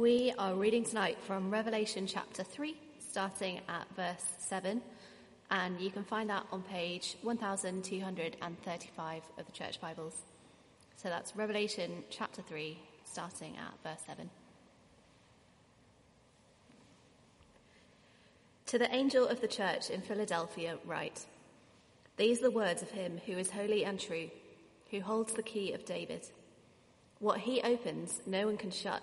We are reading tonight from Revelation chapter 3, starting at verse 7, and you can find that on page 1235 of the Church Bibles. So that's Revelation chapter 3, starting at verse 7. To the angel of the church in Philadelphia, write These are the words of him who is holy and true, who holds the key of David. What he opens, no one can shut,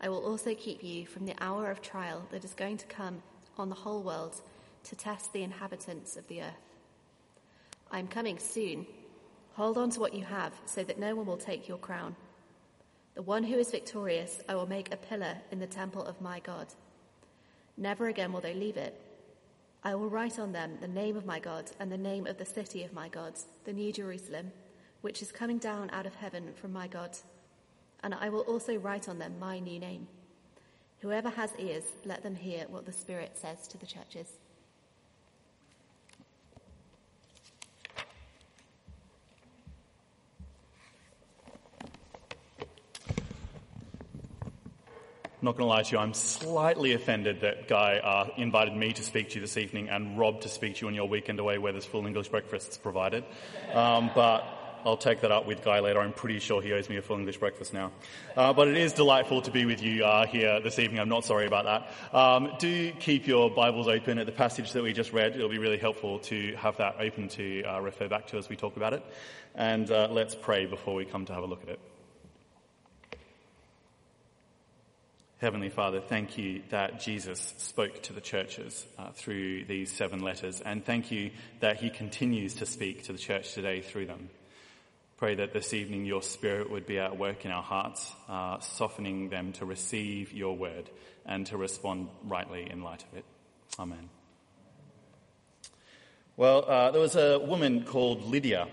I will also keep you from the hour of trial that is going to come on the whole world to test the inhabitants of the earth. I am coming soon. Hold on to what you have so that no one will take your crown. The one who is victorious, I will make a pillar in the temple of my God. Never again will they leave it. I will write on them the name of my God and the name of the city of my God, the New Jerusalem which is coming down out of heaven from my God. And I will also write on them my new name. Whoever has ears, let them hear what the Spirit says to the churches. Not going to lie to you, I'm slightly offended that Guy uh, invited me to speak to you this evening and Rob to speak to you on your weekend away where there's full English breakfasts provided. Um, but I'll take that up with Guy later. I'm pretty sure he owes me a full English breakfast now. Uh, but it is delightful to be with you uh, here this evening. I'm not sorry about that. Um, do keep your Bibles open at the passage that we just read. It'll be really helpful to have that open to uh, refer back to as we talk about it. And uh, let's pray before we come to have a look at it. Heavenly Father, thank you that Jesus spoke to the churches uh, through these seven letters, and thank you that he continues to speak to the church today through them. Pray that this evening your Spirit would be at work in our hearts, uh, softening them to receive your word and to respond rightly in light of it. Amen. Well, uh, there was a woman called Lydia.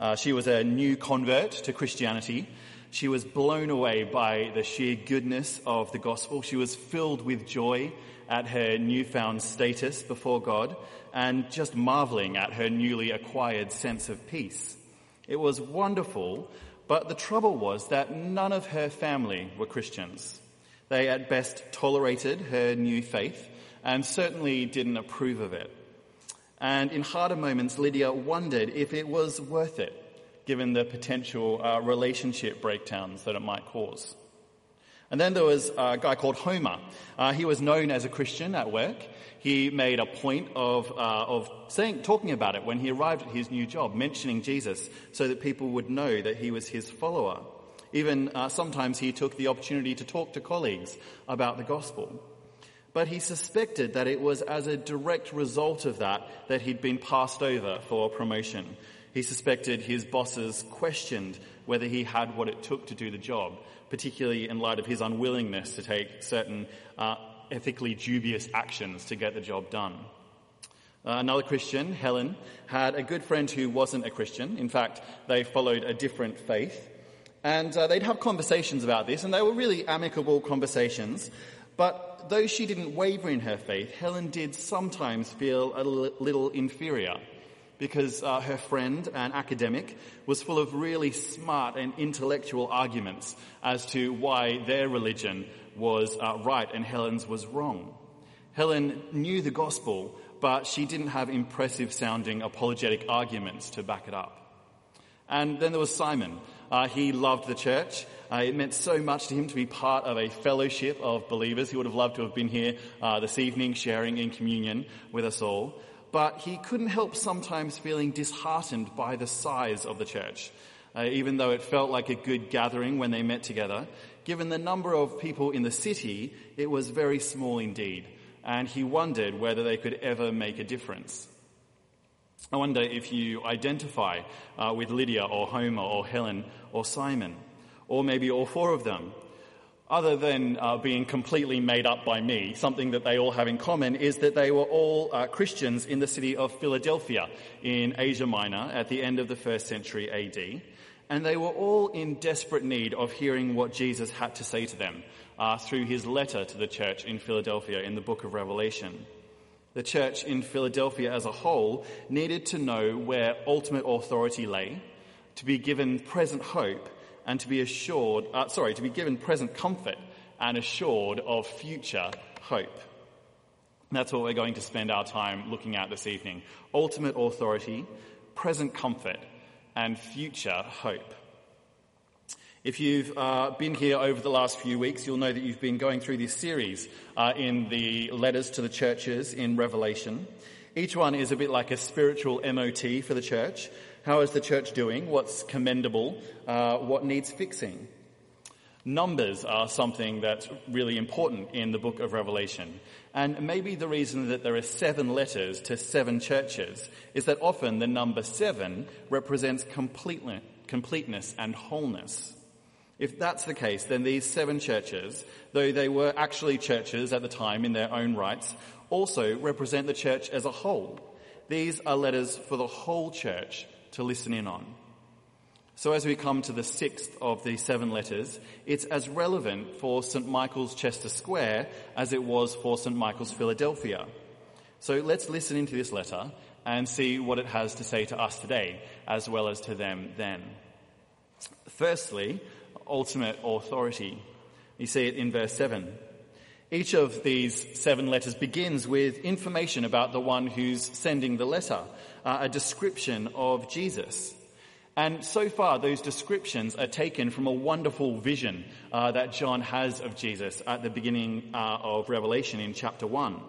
Uh, she was a new convert to Christianity. She was blown away by the sheer goodness of the gospel. She was filled with joy at her newfound status before God and just marveling at her newly acquired sense of peace. It was wonderful, but the trouble was that none of her family were Christians. They at best tolerated her new faith and certainly didn't approve of it. And in harder moments, Lydia wondered if it was worth it, given the potential uh, relationship breakdowns that it might cause. And then there was a guy called Homer. Uh, he was known as a Christian at work. He made a point of, uh, of saying, talking about it when he arrived at his new job, mentioning Jesus so that people would know that he was his follower. Even uh, sometimes he took the opportunity to talk to colleagues about the gospel. But he suspected that it was as a direct result of that that he'd been passed over for promotion. He suspected his bosses questioned whether he had what it took to do the job, particularly in light of his unwillingness to take certain uh, ethically dubious actions to get the job done. Uh, another Christian, Helen, had a good friend who wasn't a Christian. In fact, they followed a different faith. And uh, they'd have conversations about this, and they were really amicable conversations. But though she didn't waver in her faith, Helen did sometimes feel a little inferior because uh, her friend, an academic, was full of really smart and intellectual arguments as to why their religion was uh, right and Helen's was wrong. Helen knew the gospel, but she didn't have impressive sounding apologetic arguments to back it up. And then there was Simon. Uh, he loved the church. Uh, it meant so much to him to be part of a fellowship of believers. He would have loved to have been here uh, this evening sharing in communion with us all but he couldn't help sometimes feeling disheartened by the size of the church. Uh, even though it felt like a good gathering when they met together, given the number of people in the city, it was very small indeed, and he wondered whether they could ever make a difference. I wonder if you identify uh, with Lydia or Homer or Helen or Simon, or maybe all four of them. Other than uh, being completely made up by me, something that they all have in common is that they were all uh, Christians in the city of Philadelphia in Asia Minor at the end of the first century AD. And they were all in desperate need of hearing what Jesus had to say to them uh, through his letter to the church in Philadelphia in the book of Revelation. The church in Philadelphia as a whole needed to know where ultimate authority lay, to be given present hope, and to be assured, uh, sorry, to be given present comfort and assured of future hope. That's what we're going to spend our time looking at this evening. Ultimate authority, present comfort, and future hope. If you've uh, been here over the last few weeks, you'll know that you've been going through this series uh, in the letters to the churches in Revelation. Each one is a bit like a spiritual MOT for the church. How is the church doing? What's commendable? Uh, what needs fixing? Numbers are something that's really important in the book of Revelation. And maybe the reason that there are seven letters to seven churches is that often the number seven represents completeness and wholeness. If that's the case, then these seven churches, though they were actually churches at the time in their own rights, also represent the church as a whole. These are letters for the whole church to listen in on. So as we come to the sixth of the seven letters, it's as relevant for St. Michael's Chester Square as it was for St. Michael's Philadelphia. So let's listen into this letter and see what it has to say to us today, as well as to them then. Firstly, ultimate authority. You see it in verse 7. Each of these seven letters begins with information about the one who's sending the letter, uh, a description of Jesus. And so far, those descriptions are taken from a wonderful vision uh, that John has of Jesus at the beginning uh, of Revelation in chapter 1.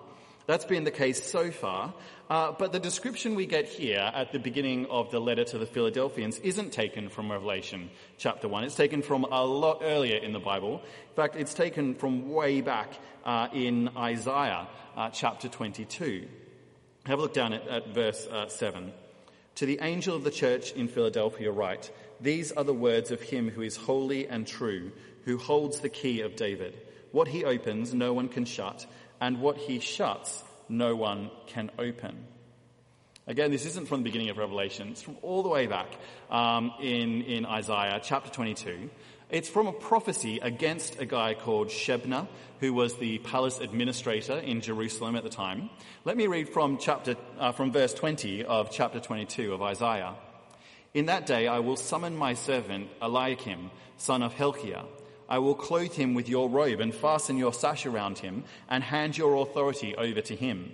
That's been the case so far, uh, but the description we get here at the beginning of the letter to the Philadelphians isn't taken from Revelation chapter 1. It's taken from a lot earlier in the Bible. In fact, it's taken from way back uh, in Isaiah uh, chapter 22. Have a look down at, at verse uh, 7. To the angel of the church in Philadelphia write, These are the words of him who is holy and true, who holds the key of David. What he opens, no one can shut, and what he shuts, no one can open. Again, this isn't from the beginning of Revelation. It's from all the way back um, in, in Isaiah chapter 22. It's from a prophecy against a guy called Shebna, who was the palace administrator in Jerusalem at the time. Let me read from chapter, uh, from verse 20 of chapter 22 of Isaiah. In that day I will summon my servant Eliakim, son of Hilkiah. I will clothe him with your robe and fasten your sash around him and hand your authority over to him.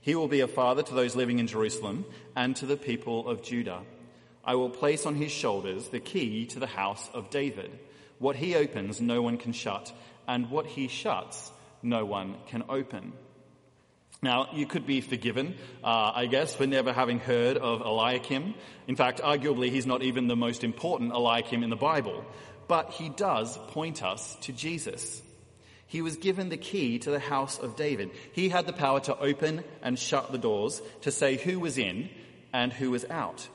He will be a father to those living in Jerusalem and to the people of Judah. I will place on his shoulders the key to the house of David. What he opens, no one can shut, and what he shuts, no one can open. Now, you could be forgiven, uh, I guess, for never having heard of Eliakim. In fact, arguably, he's not even the most important Eliakim in the Bible. But he does point us to Jesus. He was given the key to the house of David. He had the power to open and shut the doors, to say who was in and who was out.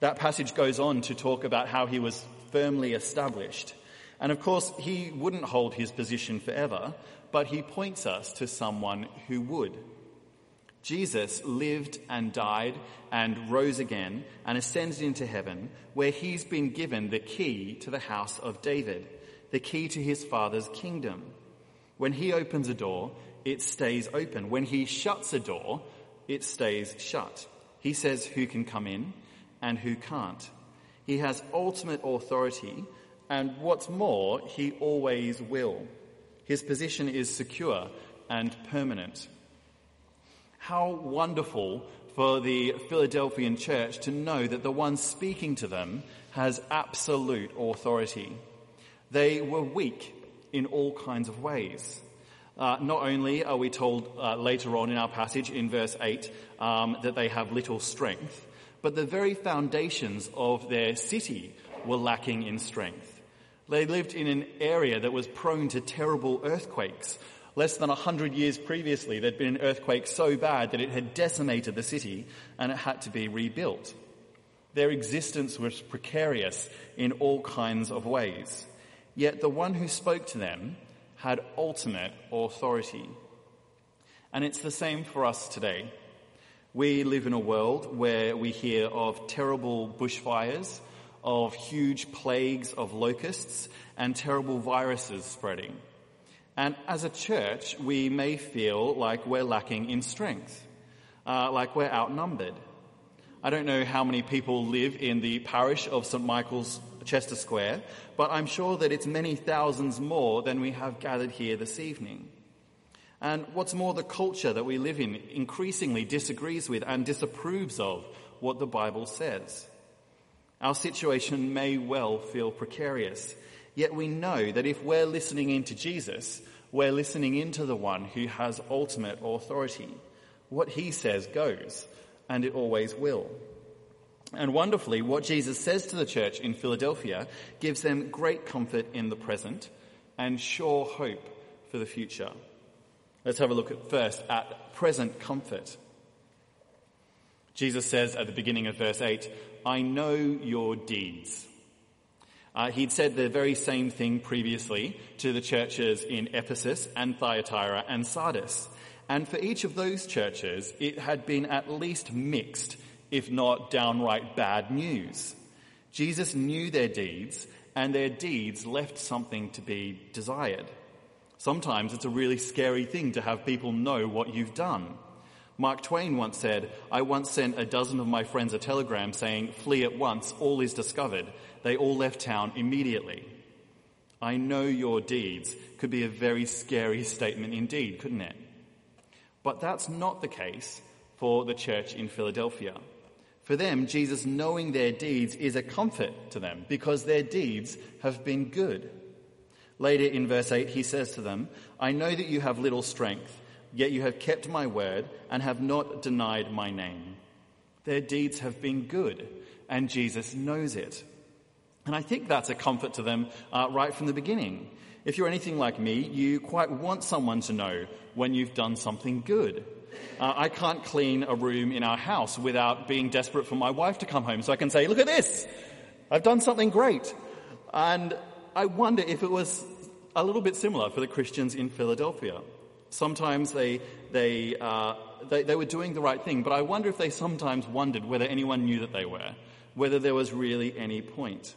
That passage goes on to talk about how he was firmly established. And of course, he wouldn't hold his position forever, but he points us to someone who would. Jesus lived and died and rose again and ascended into heaven, where he's been given the key to the house of David, the key to his father's kingdom. When he opens a door, it stays open. When he shuts a door, it stays shut. He says who can come in and who can't. He has ultimate authority and what's more, he always will. His position is secure and permanent. How wonderful for the Philadelphian church to know that the one speaking to them has absolute authority. They were weak in all kinds of ways. Uh, not only are we told uh, later on in our passage in verse 8 um, that they have little strength, but the very foundations of their city were lacking in strength. They lived in an area that was prone to terrible earthquakes. Less than a hundred years previously, there'd been an earthquake so bad that it had decimated the city and it had to be rebuilt. Their existence was precarious in all kinds of ways. Yet the one who spoke to them had ultimate authority. And it's the same for us today. We live in a world where we hear of terrible bushfires, of huge plagues of locusts, and terrible viruses spreading. And as a church, we may feel like we're lacking in strength, uh, like we're outnumbered. I don't know how many people live in the parish of St. Michael's Chester Square, but I'm sure that it's many thousands more than we have gathered here this evening. And what's more, the culture that we live in increasingly disagrees with and disapproves of what the Bible says. Our situation may well feel precarious, yet we know that if we're listening into Jesus, we're listening into the one who has ultimate authority. What he says goes and it always will. And wonderfully, what Jesus says to the church in Philadelphia gives them great comfort in the present and sure hope for the future. Let's have a look at first at present comfort. Jesus says at the beginning of verse 8, I know your deeds. Uh, he'd said the very same thing previously to the churches in Ephesus and Thyatira and Sardis. And for each of those churches, it had been at least mixed, if not downright bad news. Jesus knew their deeds, and their deeds left something to be desired. Sometimes it's a really scary thing to have people know what you've done. Mark Twain once said, I once sent a dozen of my friends a telegram saying, flee at once, all is discovered. They all left town immediately. I know your deeds could be a very scary statement indeed, couldn't it? But that's not the case for the church in Philadelphia. For them, Jesus knowing their deeds is a comfort to them because their deeds have been good. Later in verse 8, he says to them, I know that you have little strength, yet you have kept my word and have not denied my name. Their deeds have been good, and Jesus knows it. And I think that's a comfort to them uh, right from the beginning. If you're anything like me, you quite want someone to know when you've done something good. Uh, I can't clean a room in our house without being desperate for my wife to come home so I can say, look at this! I've done something great. And I wonder if it was a little bit similar for the Christians in Philadelphia. Sometimes they, they, uh, they, they were doing the right thing, but I wonder if they sometimes wondered whether anyone knew that they were, whether there was really any point.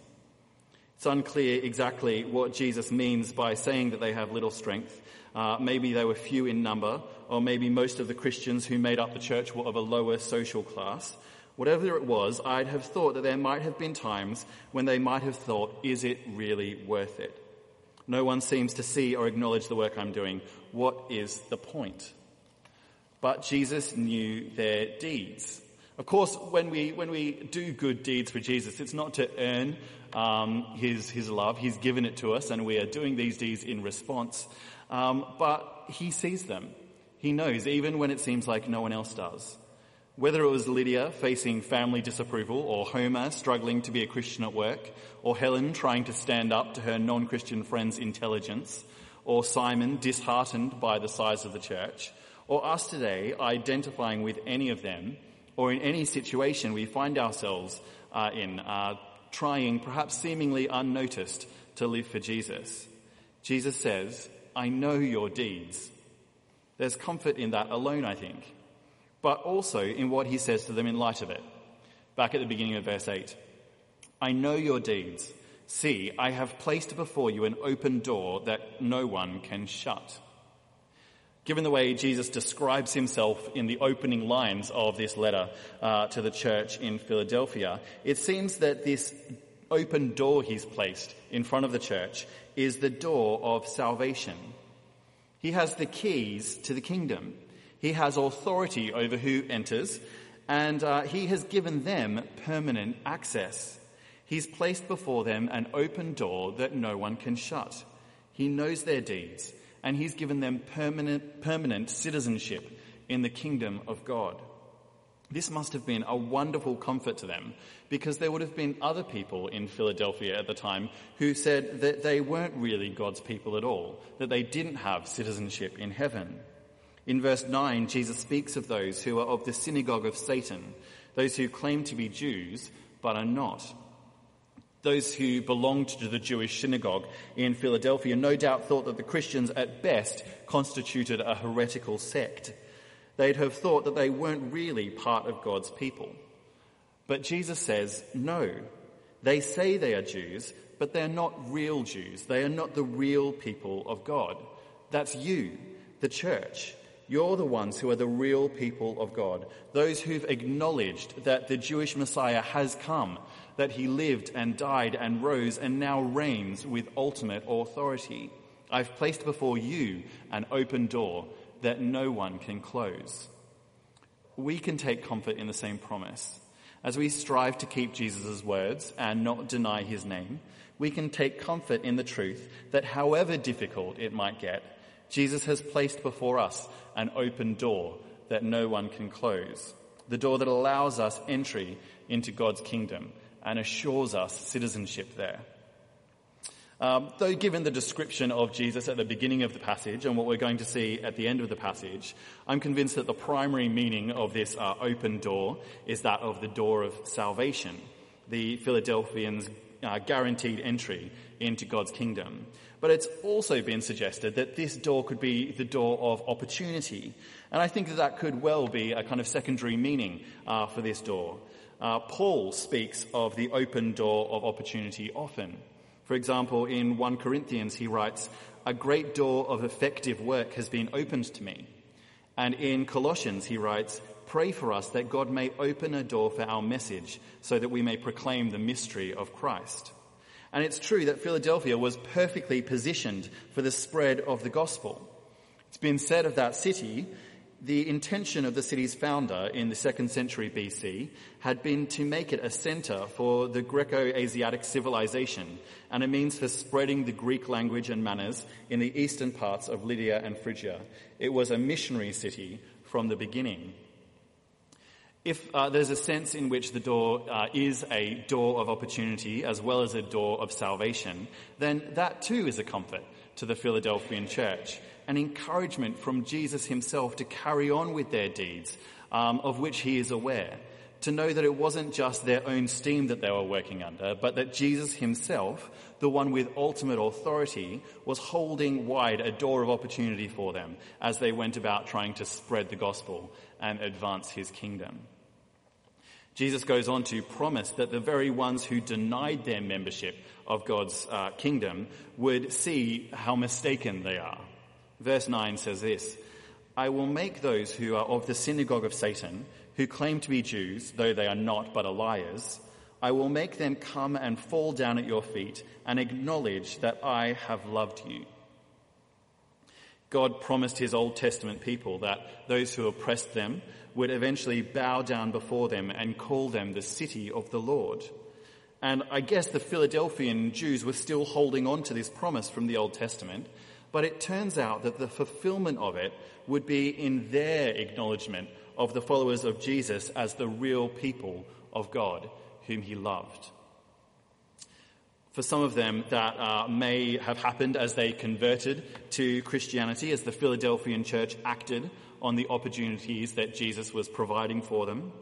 It's unclear exactly what Jesus means by saying that they have little strength. Uh, maybe they were few in number, or maybe most of the Christians who made up the church were of a lower social class. Whatever it was, I'd have thought that there might have been times when they might have thought, is it really worth it? No one seems to see or acknowledge the work I'm doing. What is the point? But Jesus knew their deeds. Of course, when we, when we do good deeds for Jesus, it's not to earn um, his, his love. He's given it to us and we are doing these deeds in response. Um, but he sees them. He knows, even when it seems like no one else does. Whether it was Lydia facing family disapproval, or Homer struggling to be a Christian at work, or Helen trying to stand up to her non-Christian friend's intelligence, or Simon disheartened by the size of the church, or us today identifying with any of them, or in any situation we find ourselves uh, in, uh, trying, perhaps seemingly unnoticed, to live for Jesus. Jesus says, I know your deeds. There's comfort in that alone, I think, but also in what he says to them in light of it. Back at the beginning of verse 8. I know your deeds. See, I have placed before you an open door that no one can shut. Given the way Jesus describes himself in the opening lines of this letter uh, to the church in Philadelphia, it seems that this open door he's placed in front of the church is the door of salvation. He has the keys to the kingdom. He has authority over who enters, and uh, he has given them permanent access. He's placed before them an open door that no one can shut. He knows their deeds and he's given them permanent, permanent citizenship in the kingdom of God. This must have been a wonderful comfort to them because there would have been other people in Philadelphia at the time who said that they weren't really God's people at all, that they didn't have citizenship in heaven. In verse 9, Jesus speaks of those who are of the synagogue of Satan, those who claim to be Jews but are not. Those who belonged to the Jewish synagogue in Philadelphia no doubt thought that the Christians at best constituted a heretical sect. They'd have thought that they weren't really part of God's people. But Jesus says, no. They say they are Jews, but they're not real Jews. They are not the real people of God. That's you, the church. You're the ones who are the real people of God. Those who've acknowledged that the Jewish Messiah has come, that he lived and died and rose and now reigns with ultimate authority. I've placed before you an open door that no one can close. We can take comfort in the same promise. As we strive to keep Jesus' words and not deny his name, we can take comfort in the truth that however difficult it might get, Jesus has placed before us an open door that no one can close. The door that allows us entry into God's kingdom and assures us citizenship there. Um, though given the description of Jesus at the beginning of the passage and what we're going to see at the end of the passage, I'm convinced that the primary meaning of this uh, open door is that of the door of salvation, the Philadelphians' uh, guaranteed entry into God's kingdom. But it's also been suggested that this door could be the door of opportunity. And I think that that could well be a kind of secondary meaning uh, for this door. Uh, Paul speaks of the open door of opportunity often. For example, in 1 Corinthians, he writes, A great door of effective work has been opened to me. And in Colossians, he writes, Pray for us that God may open a door for our message so that we may proclaim the mystery of Christ. And it's true that Philadelphia was perfectly positioned for the spread of the gospel. It's been said of that city the intention of the city's founder in the second century BC had been to make it a center for the Greco-Asiatic civilization and a means for spreading the Greek language and manners in the eastern parts of Lydia and Phrygia. It was a missionary city from the beginning. If uh, there's a sense in which the door uh, is a door of opportunity as well as a door of salvation, then that too is a comfort to the Philadelphian church an encouragement from Jesus himself to carry on with their deeds, um, of which he is aware. To know that it wasn't just their own steam that they were working under, but that Jesus himself, the one with ultimate authority, was holding wide a door of opportunity for them as they went about trying to spread the gospel and advance his kingdom. Jesus goes on to promise that the very ones who denied their membership of God's uh, kingdom would see how mistaken they are. Verse 9 says this, I will make those who are of the synagogue of Satan, who claim to be Jews, though they are not but are liars, I will make them come and fall down at your feet and acknowledge that I have loved you. God promised his Old Testament people that those who oppressed them would eventually bow down before them and call them the city of the Lord. And I guess the Philadelphian Jews were still holding on to this promise from the Old Testament but it turns out that the fulfillment of it would be in their acknowledgement of the followers of Jesus as the real people of God whom he loved. For some of them, that uh, may have happened as they converted to Christianity, as the Philadelphian church acted on the opportunities that Jesus was providing for them.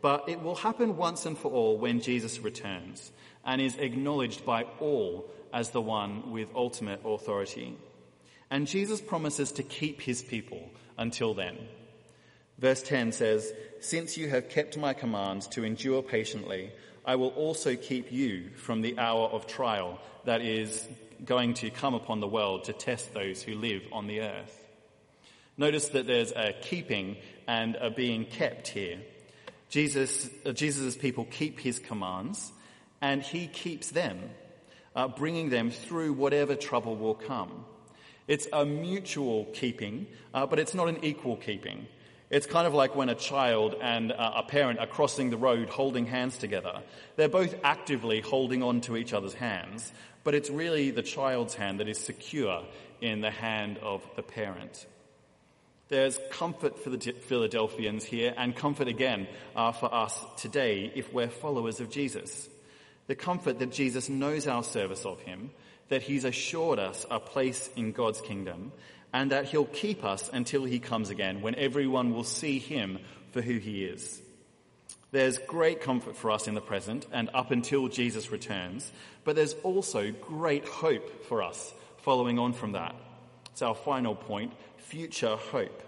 But it will happen once and for all when Jesus returns and is acknowledged by all as the one with ultimate authority. And Jesus promises to keep his people until then. Verse 10 says, Since you have kept my commands to endure patiently, I will also keep you from the hour of trial that is going to come upon the world to test those who live on the earth. Notice that there's a keeping and a being kept here. Jesus, uh, Jesus' people keep his commands and he keeps them, uh, bringing them through whatever trouble will come. It's a mutual keeping, uh, but it's not an equal keeping. It's kind of like when a child and uh, a parent are crossing the road holding hands together. They're both actively holding on to each other's hands, but it's really the child's hand that is secure in the hand of the parent. There's comfort for the Philadelphians here and comfort again uh, for us today if we're followers of Jesus. The comfort that Jesus knows our service of him that he's assured us a place in God's kingdom and that he'll keep us until he comes again when everyone will see him for who he is. There's great comfort for us in the present and up until Jesus returns, but there's also great hope for us following on from that. It's our final point, future hope.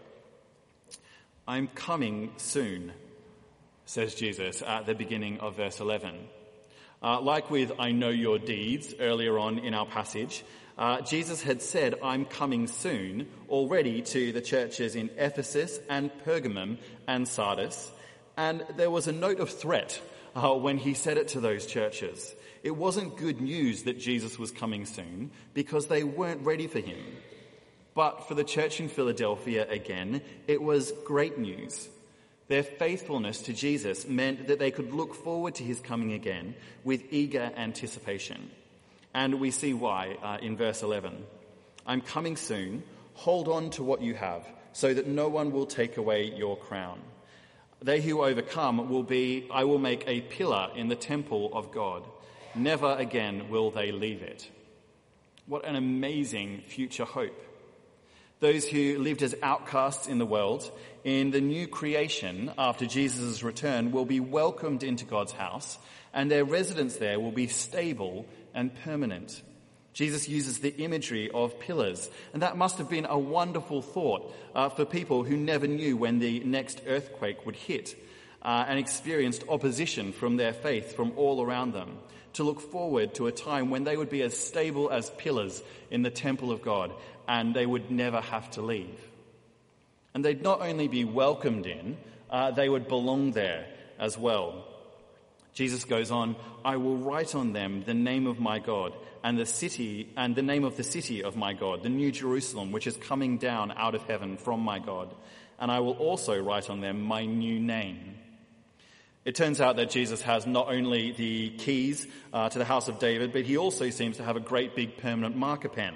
I'm coming soon, says Jesus at the beginning of verse 11. Uh, like with I know your deeds earlier on in our passage, uh, Jesus had said, I'm coming soon already to the churches in Ephesus and Pergamum and Sardis. And there was a note of threat uh, when he said it to those churches. It wasn't good news that Jesus was coming soon because they weren't ready for him. But for the church in Philadelphia again, it was great news. Their faithfulness to Jesus meant that they could look forward to his coming again with eager anticipation. And we see why uh, in verse 11. I'm coming soon. Hold on to what you have so that no one will take away your crown. They who overcome will be, I will make a pillar in the temple of God. Never again will they leave it. What an amazing future hope. Those who lived as outcasts in the world, in the new creation after Jesus' return, will be welcomed into God's house, and their residence there will be stable and permanent. Jesus uses the imagery of pillars, and that must have been a wonderful thought uh, for people who never knew when the next earthquake would hit uh, and experienced opposition from their faith from all around them. To look forward to a time when they would be as stable as pillars in the temple of God and they would never have to leave. And they'd not only be welcomed in, uh, they would belong there as well. Jesus goes on, I will write on them the name of my God and the city and the name of the city of my God, the new Jerusalem, which is coming down out of heaven from my God. And I will also write on them my new name. It turns out that Jesus has not only the keys uh, to the house of David, but he also seems to have a great big permanent marker pen.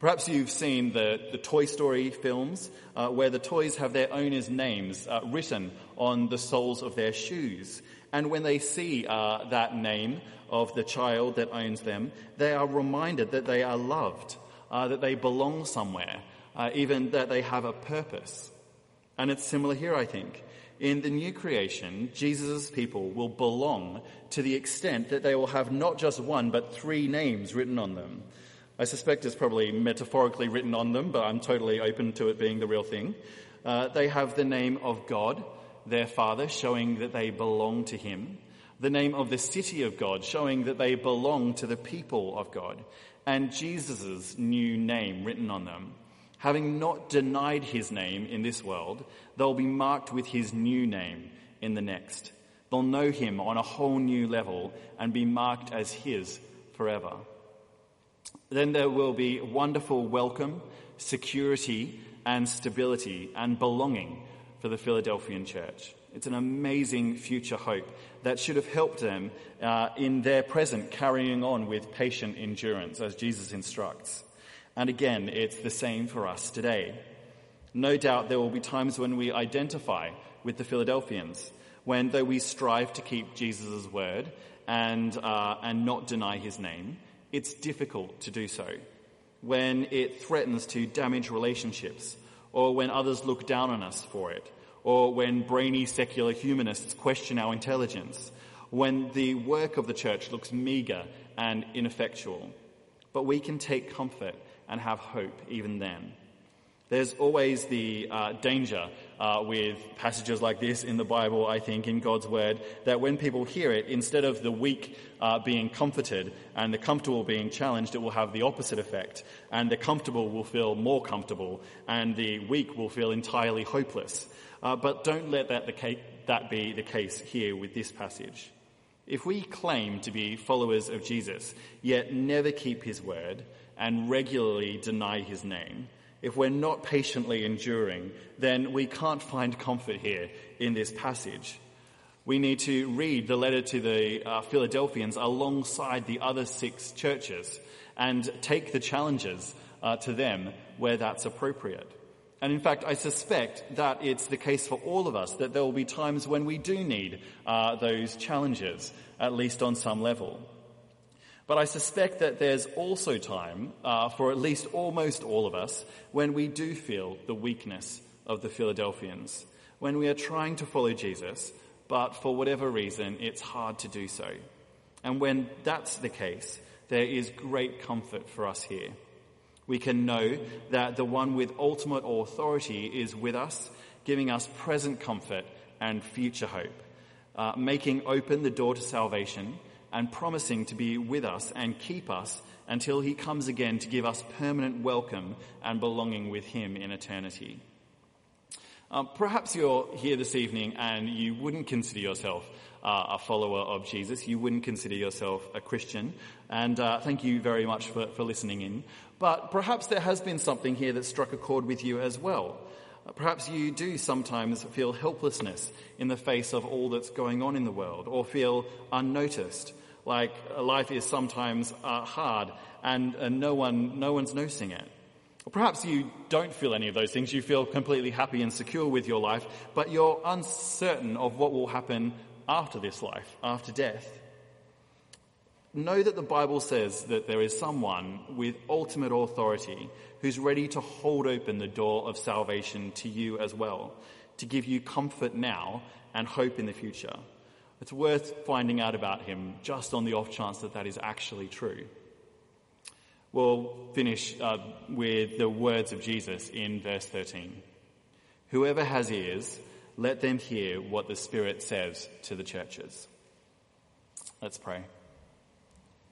Perhaps you've seen the, the Toy Story films uh, where the toys have their owners' names uh, written on the soles of their shoes. And when they see uh, that name of the child that owns them, they are reminded that they are loved, uh, that they belong somewhere, uh, even that they have a purpose. And it's similar here, I think. In the new creation, Jesus' people will belong to the extent that they will have not just one, but three names written on them. I suspect it's probably metaphorically written on them, but I'm totally open to it being the real thing. Uh, they have the name of God, their Father, showing that they belong to Him, the name of the city of God, showing that they belong to the people of God, and Jesus' new name written on them. Having not denied His name in this world, they'll be marked with His new name in the next. They'll know Him on a whole new level and be marked as His forever. Then there will be wonderful welcome, security, and stability and belonging for the Philadelphian church. It's an amazing future hope that should have helped them uh, in their present carrying on with patient endurance as Jesus instructs. And again, it's the same for us today. No doubt there will be times when we identify with the Philadelphians, when though we strive to keep Jesus' word and, uh, and not deny his name, it's difficult to do so. When it threatens to damage relationships or when others look down on us for it, or when brainy secular humanists question our intelligence, when the work of the church looks meagre and ineffectual. But we can take comfort and have hope even then. There's always the uh, danger uh, with passages like this in the Bible, I think, in God's Word, that when people hear it, instead of the weak uh, being comforted and the comfortable being challenged, it will have the opposite effect. And the comfortable will feel more comfortable, and the weak will feel entirely hopeless. Uh, but don't let that, the case, that be the case here with this passage. If we claim to be followers of Jesus, yet never keep his word and regularly deny his name, if we're not patiently enduring, then we can't find comfort here in this passage. We need to read the letter to the uh, Philadelphians alongside the other six churches and take the challenges uh, to them where that's appropriate. And in fact, I suspect that it's the case for all of us that there will be times when we do need uh, those challenges, at least on some level. But I suspect that there's also time uh, for at least almost all of us when we do feel the weakness of the Philadelphians, when we are trying to follow Jesus, but for whatever reason, it's hard to do so. And when that's the case, there is great comfort for us here. We can know that the one with ultimate authority is with us, giving us present comfort and future hope, uh, making open the door to salvation and promising to be with us and keep us until he comes again to give us permanent welcome and belonging with him in eternity. Uh, perhaps you're here this evening and you wouldn't consider yourself uh, a follower of Jesus. You wouldn't consider yourself a Christian. And uh, thank you very much for, for listening in. But perhaps there has been something here that struck a chord with you as well. Perhaps you do sometimes feel helplessness in the face of all that's going on in the world, or feel unnoticed, like life is sometimes uh, hard and, and no one, no one's noticing it. Or perhaps you don't feel any of those things. You feel completely happy and secure with your life, but you're uncertain of what will happen after this life, after death. Know that the Bible says that there is someone with ultimate authority who's ready to hold open the door of salvation to you as well, to give you comfort now and hope in the future. It's worth finding out about him just on the off chance that that is actually true. We'll finish uh, with the words of Jesus in verse 13. Whoever has ears, let them hear what the Spirit says to the churches. Let's pray.